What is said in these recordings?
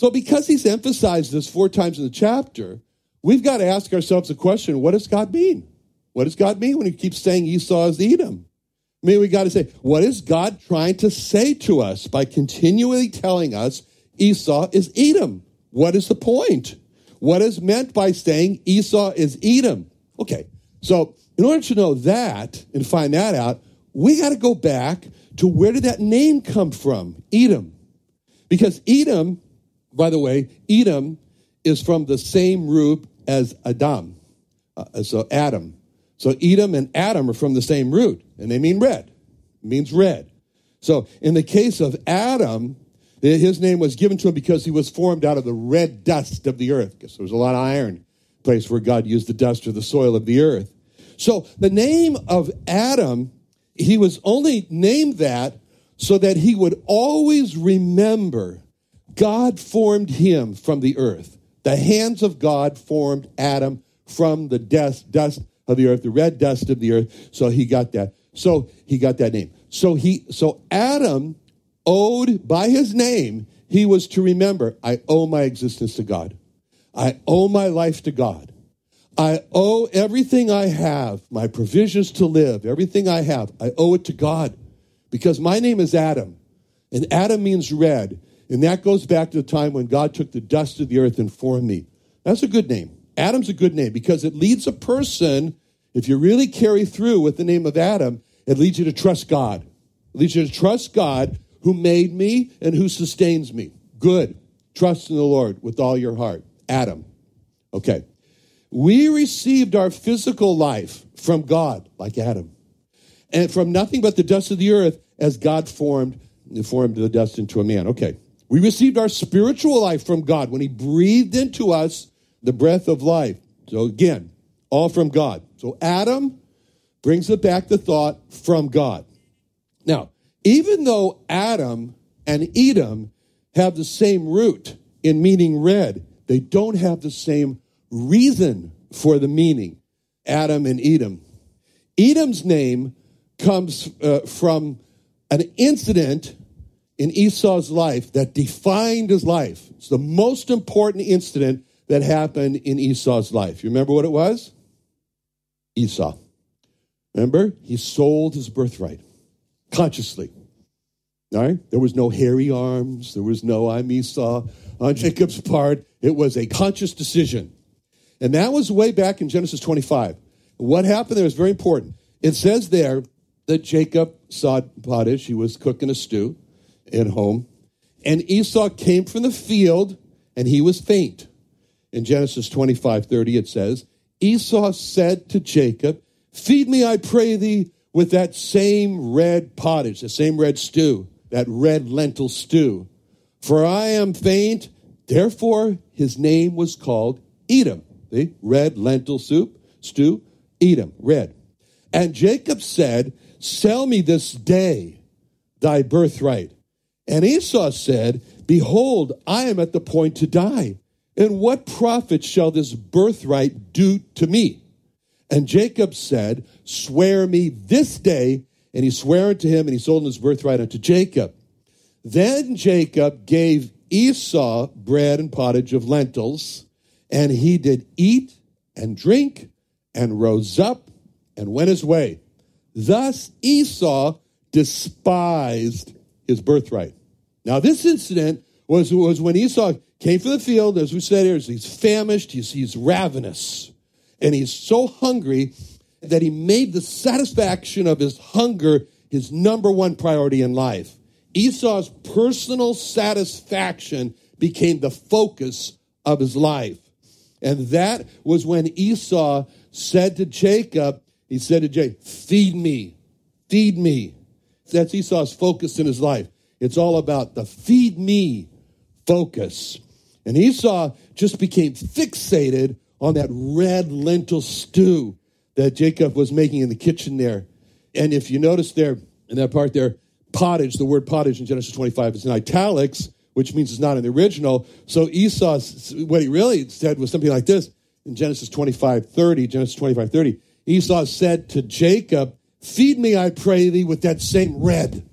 So, because he's emphasized this four times in the chapter, we've got to ask ourselves a question what does God mean? What does God mean when he keeps saying Esau is Edom? I mean, we got to say, what is God trying to say to us by continually telling us Esau is Edom? What is the point? What is meant by saying Esau is Edom? Okay, so in order to know that and find that out, we got to go back to where did that name come from? Edom. Because Edom by the way, Edom is from the same root as Adam. Uh, so Adam. So Edom and Adam are from the same root, and they mean red. It means red. So in the case of Adam, his name was given to him because he was formed out of the red dust of the earth. Because there was a lot of iron, place where God used the dust or the soil of the earth. So the name of Adam, he was only named that so that he would always remember God formed him from the earth. The hands of God formed Adam from the dust, dust of the earth, the red dust of the earth. So he got that. So he got that name. So he so Adam owed by his name, he was to remember, I owe my existence to God. I owe my life to God. I owe everything I have, my provisions to live, everything I have, I owe it to God. Because my name is Adam. And Adam means red. And that goes back to the time when God took the dust of the earth and formed me. That's a good name. Adam's a good name because it leads a person, if you really carry through with the name of Adam, it leads you to trust God. It leads you to trust God who made me and who sustains me. Good. Trust in the Lord with all your heart. Adam. Okay. We received our physical life from God, like Adam, and from nothing but the dust of the earth as God formed, formed the dust into a man. Okay. We received our spiritual life from God when He breathed into us the breath of life. So again, all from God. So Adam brings it back the thought from God. Now, even though Adam and Edom have the same root in meaning red, they don't have the same reason for the meaning. Adam and Edom. Edom's name comes uh, from an incident in Esau's life that defined his life. It's the most important incident that happened in Esau's life. You remember what it was? Esau. Remember? He sold his birthright consciously. All right? There was no hairy arms. There was no I'm Esau on Jacob's part. It was a conscious decision. And that was way back in Genesis 25. What happened there is very important. It says there that Jacob saw pottage. He was cooking a stew at home. And Esau came from the field and he was faint. In Genesis 25 30, it says, Esau said to Jacob, Feed me, I pray thee, with that same red pottage, the same red stew, that red lentil stew. For I am faint. Therefore, his name was called Edom. The red lentil soup, stew, Edom, red. And Jacob said, Sell me this day thy birthright. And Esau said, Behold, I am at the point to die. And what profit shall this birthright do to me? And Jacob said, Swear me this day. And he sware unto him, and he sold his birthright unto Jacob. Then Jacob gave Esau bread and pottage of lentils, and he did eat and drink, and rose up and went his way. Thus Esau despised his birthright. Now, this incident was, was when Esau came from the field, as we said here, he's famished, he's, he's ravenous, and he's so hungry that he made the satisfaction of his hunger his number one priority in life. Esau's personal satisfaction became the focus of his life. And that was when Esau said to Jacob, he said to Jacob, feed me, feed me. That's Esau's focus in his life. It's all about the feed me focus. And Esau just became fixated on that red lentil stew that Jacob was making in the kitchen there. And if you notice there, in that part there, pottage, the word pottage in Genesis 25 is in italics, which means it's not in the original. So Esau, what he really said was something like this in Genesis 25 30. Genesis 25 30. Esau said to Jacob, Feed me, I pray thee, with that same red,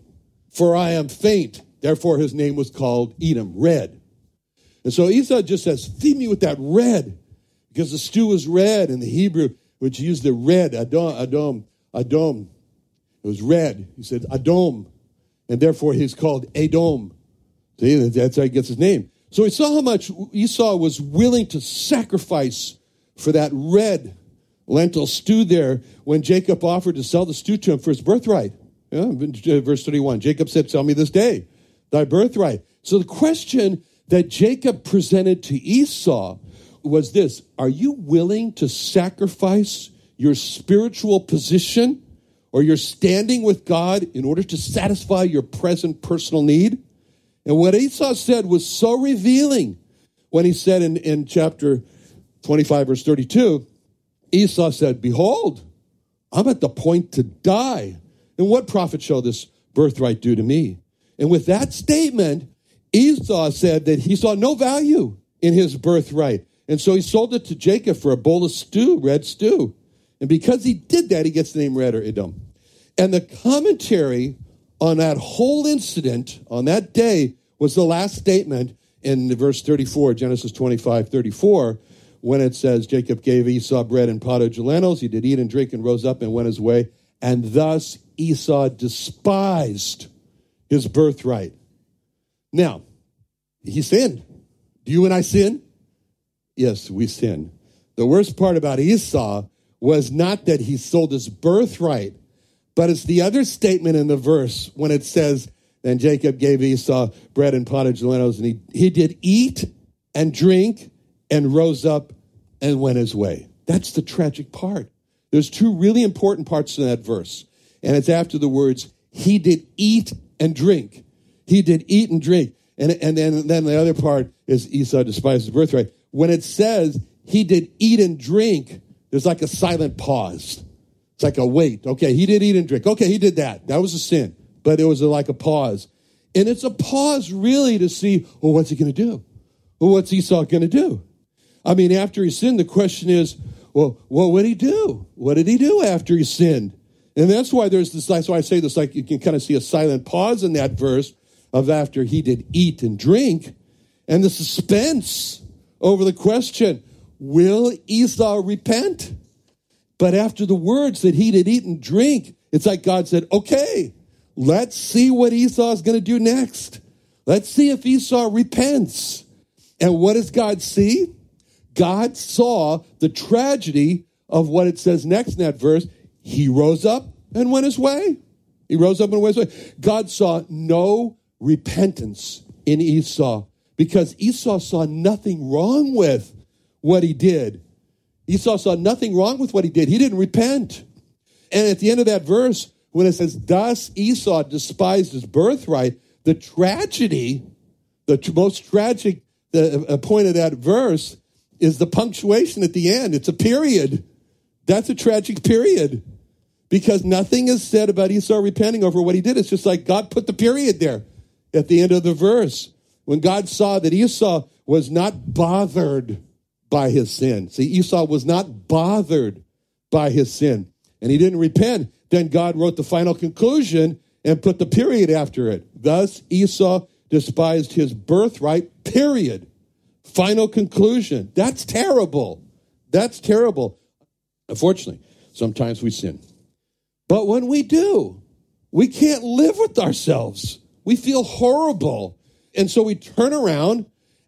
for I am faint. Therefore, his name was called Edom, red. And so Esau just says, Feed me with that red, because the stew is red in the Hebrew, which used the red, Adom, Adom, Adom. It was red. He said, Adom. And therefore, he's called Edom. See, that's how he gets his name. So he saw how much Esau was willing to sacrifice for that red lentil stew there when Jacob offered to sell the stew to him for his birthright. Yeah, verse 31 Jacob said, Sell me this day thy birthright. So the question that Jacob presented to Esau was this Are you willing to sacrifice your spiritual position or your standing with God in order to satisfy your present personal need? And what Esau said was so revealing when he said in, in chapter 25, verse 32, Esau said, Behold, I'm at the point to die. And what profit shall this birthright do to me? And with that statement, Esau said that he saw no value in his birthright. And so he sold it to Jacob for a bowl of stew, red stew. And because he did that, he gets the name Red or Edom. And the commentary on that whole incident on that day was the last statement in verse 34, Genesis 25, 34, when it says, Jacob gave Esau bread and pottage of lentils. He did eat and drink and rose up and went his way. And thus Esau despised his birthright. Now, he sinned. Do you and I sin? Yes, we sin. The worst part about Esau was not that he sold his birthright, but it's the other statement in the verse when it says, Then Jacob gave Esau bread and pottage of lentils, and he, he did eat and drink and rose up and went his way. That's the tragic part. There's two really important parts in that verse. And it's after the words, he did eat and drink. He did eat and drink. And, and then, then the other part is Esau despised his birthright. When it says he did eat and drink, there's like a silent pause. It's like a wait. Okay, he did eat and drink. Okay, he did that. That was a sin. But it was like a pause. And it's a pause really to see, well, what's he going to do? Well, what's Esau going to do? I mean, after he sinned, the question is, well, what would he do? What did he do after he sinned? And that's why there's this, that's why I say this, like you can kind of see a silent pause in that verse of after he did eat and drink, and the suspense over the question, will Esau repent? But after the words that he did eat and drink, it's like God said, okay, let's see what Esau is going to do next. Let's see if Esau repents. And what does God see? God saw the tragedy of what it says next in that verse. He rose up and went his way. He rose up and went his way. God saw no repentance in Esau because Esau saw nothing wrong with what he did. Esau saw nothing wrong with what he did. He didn't repent. And at the end of that verse, when it says, Thus Esau despised his birthright, the tragedy, the most tragic the, uh, point of that verse is the punctuation at the end. It's a period. That's a tragic period because nothing is said about Esau repenting over what he did. It's just like God put the period there at the end of the verse. When God saw that Esau was not bothered by his sin. See, Esau was not bothered by his sin and he didn't repent. Then God wrote the final conclusion and put the period after it. Thus, Esau despised his birthright, period. Final conclusion. That's terrible. That's terrible. Unfortunately, sometimes we sin. But when we do, we can't live with ourselves. We feel horrible. And so we turn around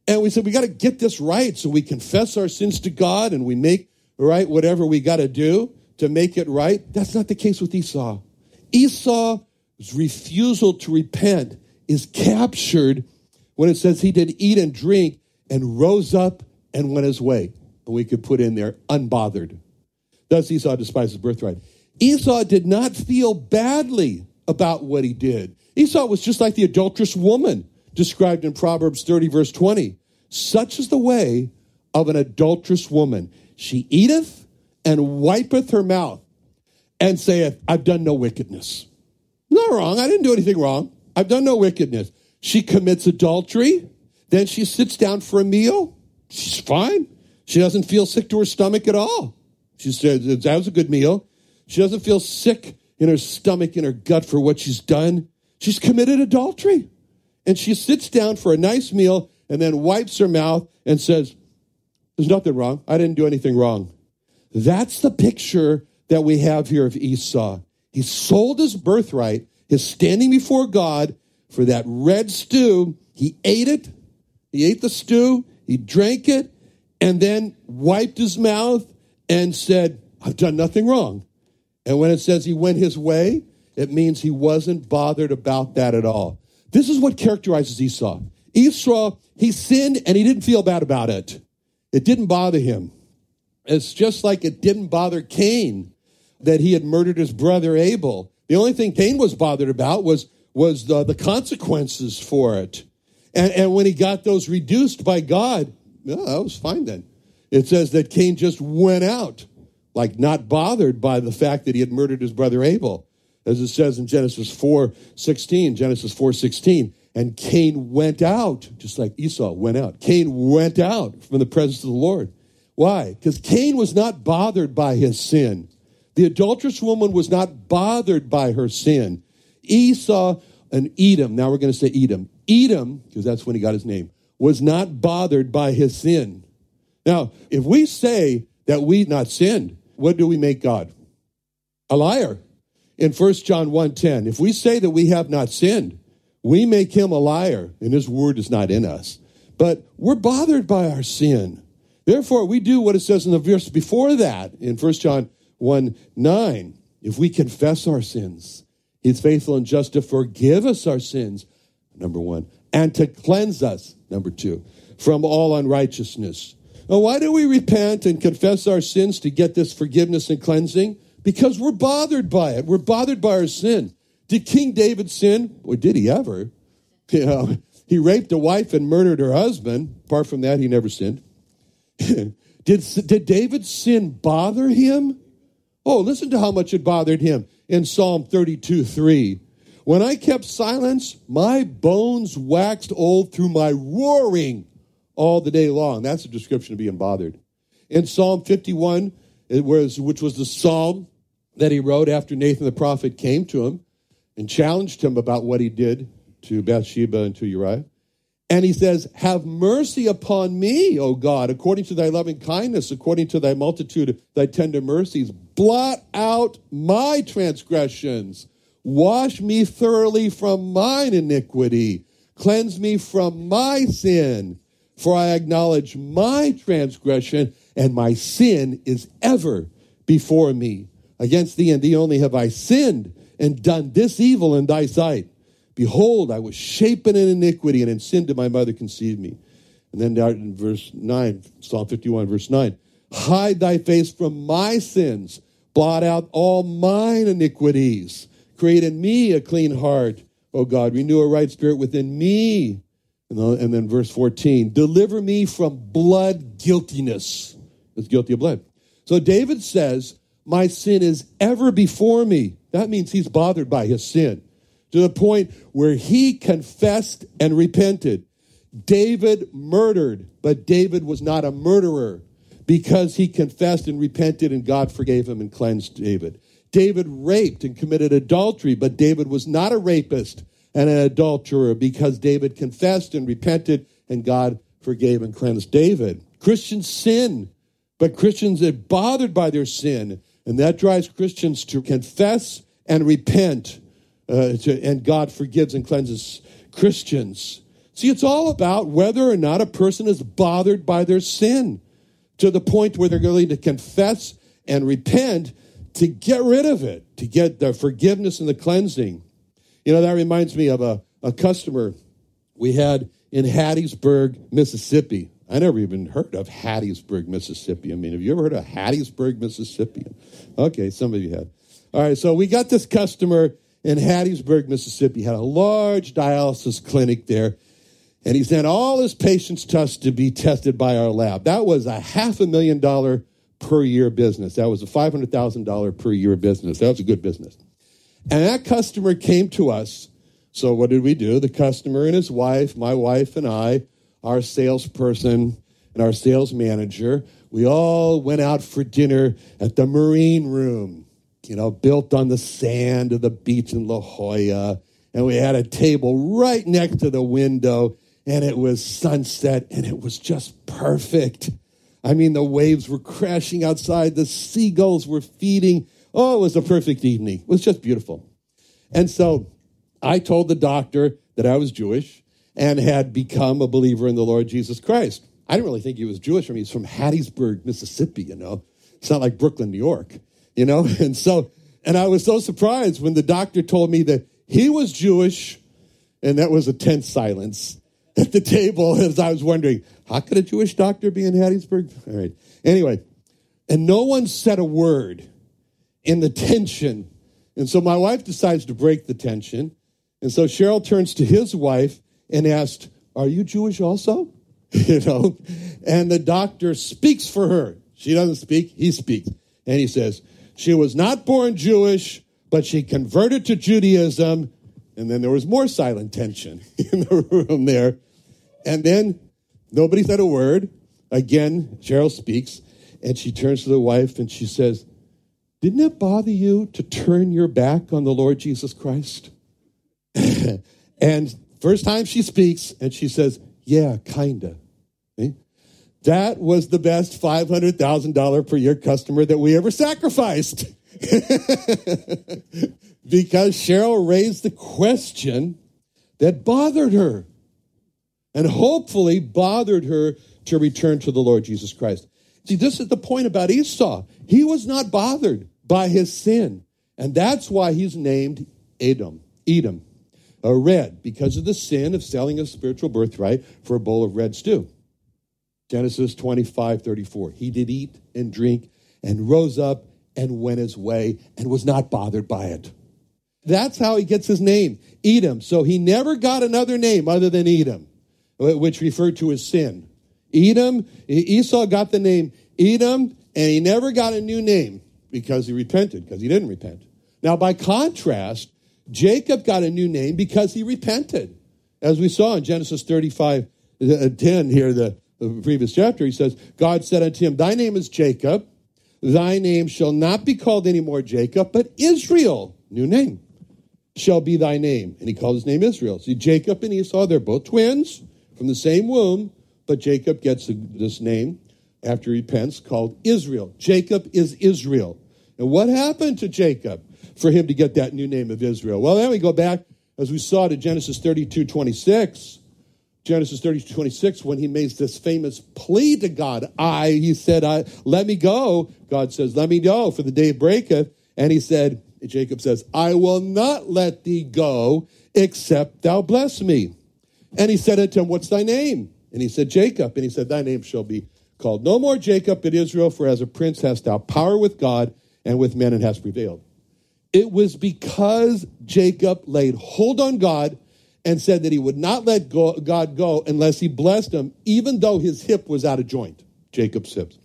And we said, we got to get this right. So we confess our sins to God and we make right whatever we got to do to make it right. That's not the case with Esau. Esau's refusal to repent is captured when it says he did eat and drink and rose up and went his way. And we could put in there, unbothered. Thus Esau despised his birthright. Esau did not feel badly about what he did. Esau was just like the adulterous woman described in Proverbs 30, verse 20. Such is the way of an adulterous woman. She eateth and wipeth her mouth and saith, I've done no wickedness. Not wrong. I didn't do anything wrong. I've done no wickedness. She commits adultery. Then she sits down for a meal. She's fine. She doesn't feel sick to her stomach at all. She says, that was a good meal. She doesn't feel sick in her stomach, in her gut for what she's done. She's committed adultery. And she sits down for a nice meal and then wipes her mouth and says, There's nothing wrong. I didn't do anything wrong. That's the picture that we have here of Esau. He sold his birthright, his standing before God for that red stew. He ate it. He ate the stew. He drank it and then wiped his mouth and said, I've done nothing wrong. And when it says he went his way, it means he wasn't bothered about that at all. This is what characterizes Esau. Esau, he sinned and he didn't feel bad about it. It didn't bother him. It's just like it didn't bother Cain that he had murdered his brother Abel. The only thing Cain was bothered about was, was the, the consequences for it. And, and when he got those reduced by God, that was fine then. It says that Cain just went out, like not bothered by the fact that he had murdered his brother Abel. As it says in Genesis 4 16, Genesis 4 16. And Cain went out, just like Esau went out. Cain went out from the presence of the Lord. Why? Because Cain was not bothered by his sin. The adulterous woman was not bothered by her sin. Esau and Edom, now we're going to say Edom. Edom, because that's when he got his name, was not bothered by his sin. Now, if we say that we not sinned, what do we make God? A liar. In 1 John 1:10, if we say that we have not sinned, we make him a liar, and his word is not in us. But we're bothered by our sin. Therefore, we do what it says in the verse before that in 1 John 1 9. If we confess our sins, he's faithful and just to forgive us our sins, number one, and to cleanse us, number two, from all unrighteousness. Now, why do we repent and confess our sins to get this forgiveness and cleansing? Because we're bothered by it. We're bothered by our sin. Did King David sin? Or did he ever? You know, he raped a wife and murdered her husband. Apart from that, he never sinned. did, did David's sin bother him? Oh, listen to how much it bothered him in Psalm 32 3. When I kept silence, my bones waxed old through my roaring all the day long. That's a description of being bothered. In Psalm 51, it was, which was the psalm that he wrote after Nathan the prophet came to him and challenged him about what he did to Bathsheba and to Uriah. And he says, Have mercy upon me, O God, according to thy loving kindness, according to thy multitude thy tender mercies. Blot out my transgressions. Wash me thoroughly from mine iniquity. Cleanse me from my sin. For I acknowledge my transgression, and my sin is ever before me. Against thee and thee only have I sinned and done this evil in thy sight Behold, I was shapen in iniquity, and in sin did my mother conceive me. And then down in verse 9, Psalm 51, verse 9 Hide thy face from my sins, blot out all mine iniquities. Create in me a clean heart, O God. Renew a right spirit within me. And then verse 14 Deliver me from blood guiltiness. It's guilty of blood. So David says, My sin is ever before me. That means he's bothered by his sin to the point where he confessed and repented. David murdered, but David was not a murderer because he confessed and repented and God forgave him and cleansed David. David raped and committed adultery, but David was not a rapist and an adulterer because David confessed and repented and God forgave and cleansed David. Christians sin, but Christians are bothered by their sin, and that drives Christians to confess and repent uh, to, and God forgives and cleanses Christians. See, it's all about whether or not a person is bothered by their sin to the point where they're going to confess and repent to get rid of it, to get the forgiveness and the cleansing. You know, that reminds me of a, a customer we had in Hattiesburg, Mississippi. I never even heard of Hattiesburg, Mississippi. I mean, have you ever heard of Hattiesburg, Mississippi? Okay, some of you had. All right, so we got this customer in Hattiesburg, Mississippi, had a large dialysis clinic there, and he sent all his patients to us to be tested by our lab. That was a half a million dollar per year business. That was a $500,000 per year business. That was a good business. And that customer came to us. So what did we do? The customer and his wife, my wife and I, our salesperson and our sales manager, we all went out for dinner at the Marine Room, you know, built on the sand of the beach in La Jolla. And we had a table right next to the window, and it was sunset, and it was just perfect. I mean, the waves were crashing outside, the seagulls were feeding. Oh, it was a perfect evening. It was just beautiful. And so I told the doctor that I was Jewish and had become a believer in the Lord Jesus Christ. I didn't really think he was Jewish. I mean, he's from Hattiesburg, Mississippi, you know. It's not like Brooklyn, New York, you know. And so, and I was so surprised when the doctor told me that he was Jewish, and that was a tense silence at the table as I was wondering, how could a Jewish doctor be in Hattiesburg? All right. Anyway, and no one said a word in the tension. And so my wife decides to break the tension. And so Cheryl turns to his wife and asked, Are you Jewish also? you know, and the doctor speaks for her. She doesn't speak, he speaks. And he says, She was not born Jewish, but she converted to Judaism. And then there was more silent tension in the room there. And then nobody said a word. Again, Cheryl speaks, and she turns to the wife and she says, Didn't it bother you to turn your back on the Lord Jesus Christ? and first time she speaks, and she says, Yeah, kinda. That was the best $500,000 per year customer that we ever sacrificed. because Cheryl raised the question that bothered her and hopefully bothered her to return to the Lord Jesus Christ. See, this is the point about Esau. He was not bothered by his sin. And that's why he's named Edom, Edom, a red, because of the sin of selling a spiritual birthright for a bowl of red stew. Genesis 25, 34. He did eat and drink and rose up and went his way and was not bothered by it. That's how he gets his name, Edom. So he never got another name other than Edom which referred to his sin. Edom, Esau got the name Edom, and he never got a new name because he repented, because he didn't repent. Now, by contrast, Jacob got a new name because he repented. As we saw in Genesis 35 uh, 10 here, the, the previous chapter, he says, God said unto him, Thy name is Jacob. Thy name shall not be called anymore Jacob, but Israel. New name shall be thy name. And he called his name Israel. See, Jacob and Esau, they're both twins from the same womb, but Jacob gets this name after he repents called Israel. Jacob is Israel. And what happened to Jacob for him to get that new name of Israel? Well, then we go back, as we saw, to Genesis 32 26. Genesis 32 26, when he makes this famous plea to God, I, he said, I, let me go. God says, let me go, for the day breaketh. And he said, Jacob says, I will not let thee go except thou bless me. And he said unto him, What's thy name? And he said, Jacob. And he said, Thy name shall be called no more Jacob in Israel, for as a prince hast thou power with God and with men and hast prevailed. It was because Jacob laid hold on God and said that he would not let go, God go unless he blessed him, even though his hip was out of joint, Jacob's hips.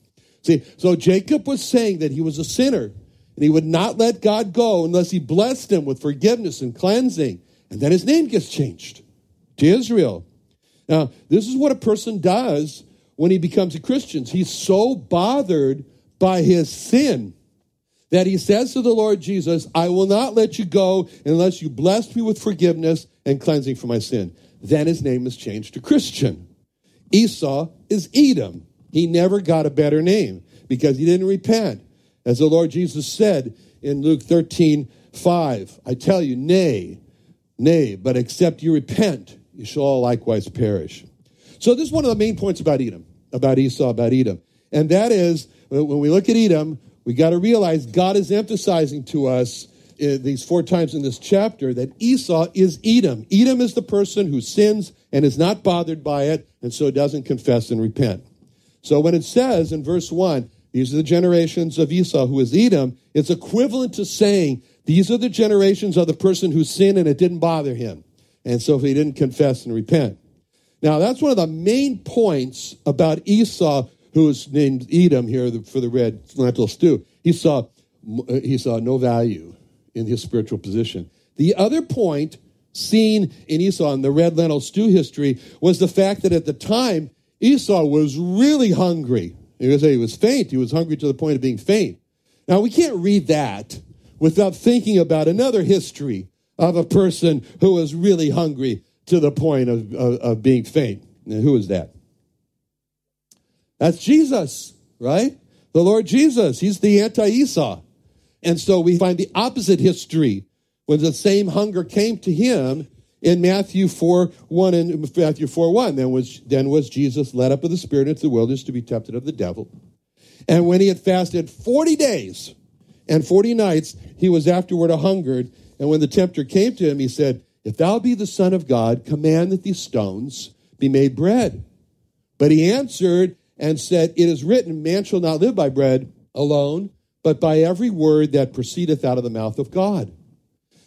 See, so Jacob was saying that he was a sinner and he would not let God go unless he blessed him with forgiveness and cleansing. And then his name gets changed to Israel. Now, this is what a person does when he becomes a Christian. He's so bothered by his sin that he says to the Lord Jesus, I will not let you go unless you bless me with forgiveness and cleansing from my sin. Then his name is changed to Christian. Esau is Edom. He never got a better name because he didn't repent. As the Lord Jesus said in Luke 13, 5, I tell you, nay, nay, but except you repent, you shall all likewise perish. So this is one of the main points about Edom, about Esau, about Edom. And that is, when we look at Edom, we got to realize God is emphasizing to us uh, these four times in this chapter that Esau is Edom. Edom is the person who sins and is not bothered by it and so doesn't confess and repent. So when it says in verse 1, these are the generations of Esau who is Edom, it's equivalent to saying these are the generations of the person who sinned and it didn't bother him. And so he didn't confess and repent. Now, that's one of the main points about Esau, who is named Edom here for the red lentil stew. He saw, uh, he saw no value in his spiritual position. The other point seen in Esau in the red lentil stew history was the fact that at the time, Esau was really hungry. He was, he was faint. He was hungry to the point of being faint. Now, we can't read that without thinking about another history of a person who was really hungry to the point of, of, of being faint. And who is that? That's Jesus, right? The Lord Jesus. He's the anti Esau. And so we find the opposite history when the same hunger came to him in Matthew 4 1 and Matthew 4 1. Then was, then was Jesus led up of the Spirit into the wilderness to be tempted of the devil. And when he had fasted 40 days and 40 nights, he was afterward a hungered. And when the tempter came to him, he said, If thou be the Son of God, command that these stones be made bread. But he answered and said, It is written, Man shall not live by bread alone, but by every word that proceedeth out of the mouth of God.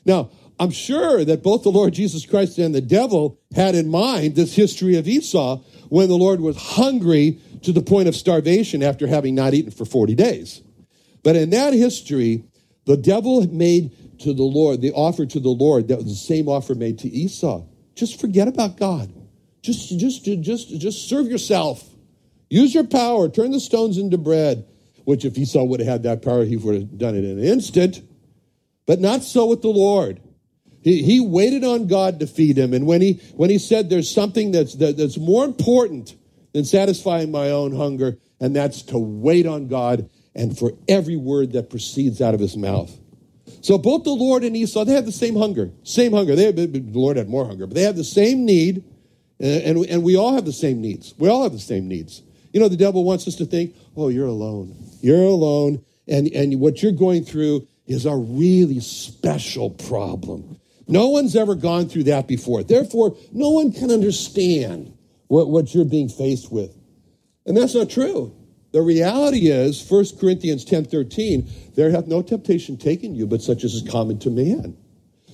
Now, I'm sure that both the Lord Jesus Christ and the devil had in mind this history of Esau when the Lord was hungry to the point of starvation after having not eaten for 40 days. But in that history, the devil made to the Lord the offer to the Lord that was the same offer made to Esau. Just forget about God. Just, just, just, just serve yourself. Use your power. Turn the stones into bread. Which, if Esau would have had that power, he would have done it in an instant. But not so with the Lord. He, he waited on God to feed him. And when he, when he said there's something that's, that, that's more important than satisfying my own hunger, and that's to wait on God and for every word that proceeds out of his mouth. So both the Lord and Esau, they have the same hunger, same hunger. They the Lord had more hunger, but they have the same need, and, and we all have the same needs. We all have the same needs. You know, the devil wants us to think, oh, you're alone. You're alone, and, and what you're going through is a really special problem. No one's ever gone through that before. Therefore, no one can understand what, what you're being faced with. And that's not true. The reality is, 1 Corinthians 10 13, there hath no temptation taken you, but such as is common to man.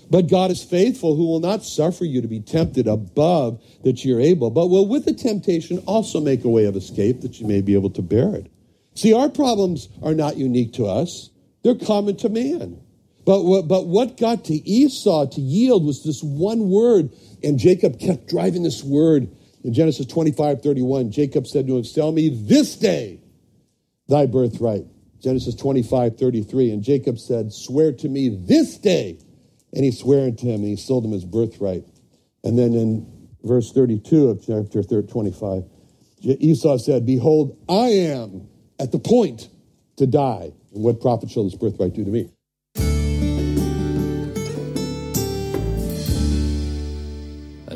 But God is faithful, who will not suffer you to be tempted above that you're able, but will with the temptation also make a way of escape that you may be able to bear it. See, our problems are not unique to us, they're common to man. But what, but what got to Esau to yield was this one word, and Jacob kept driving this word. In Genesis 25 31, Jacob said to him, Sell me this day thy birthright. Genesis 25 33, and Jacob said, Swear to me this day. And he swore unto him, and he sold him his birthright. And then in verse 32 of chapter 25, Esau said, Behold, I am at the point to die. And what profit shall this birthright do to me?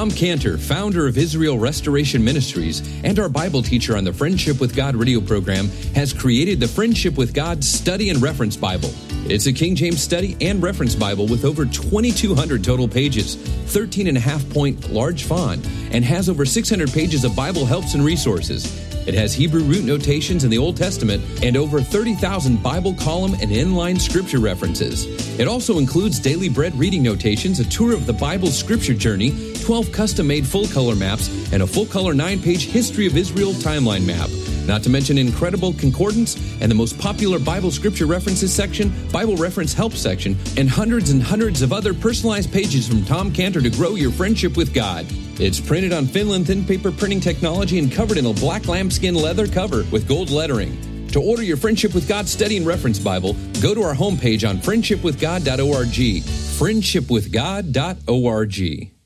Tom Cantor, founder of Israel Restoration Ministries and our Bible teacher on the Friendship with God radio program, has created the Friendship with God Study and Reference Bible. It's a King James study and reference Bible with over 2,200 total pages, 13 and a half point large font, and has over 600 pages of Bible helps and resources. It has Hebrew root notations in the Old Testament and over 30,000 Bible column and inline scripture references. It also includes daily bread reading notations, a tour of the Bible scripture journey, 12 custom made full color maps, and a full color 9 page History of Israel timeline map. Not to mention incredible concordance and the most popular Bible scripture references section, Bible reference help section, and hundreds and hundreds of other personalized pages from Tom Cantor to grow your friendship with God. It's printed on Finland thin paper printing technology and covered in a black lambskin leather cover with gold lettering. To order your Friendship with God Study and Reference Bible, go to our homepage on friendshipwithgod.org. Friendshipwithgod.org.